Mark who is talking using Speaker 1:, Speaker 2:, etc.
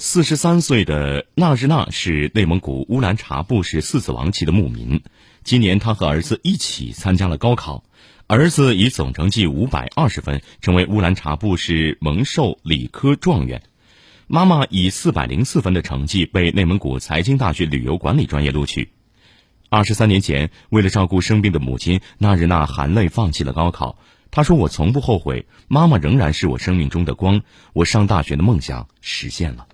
Speaker 1: 四十三岁的纳日娜是内蒙古乌兰察布市四子王旗的牧民。今年，他和儿子一起参加了高考，儿子以总成绩五百二十分成为乌兰察布市蒙受理科状元，妈妈以四百零四分的成绩被内蒙古财经大学旅游管理专业录取。二十三年前，为了照顾生病的母亲，纳日娜含泪放弃了高考。她说：“我从不后悔，妈妈仍然是我生命中的光，我上大学的梦想实现了。”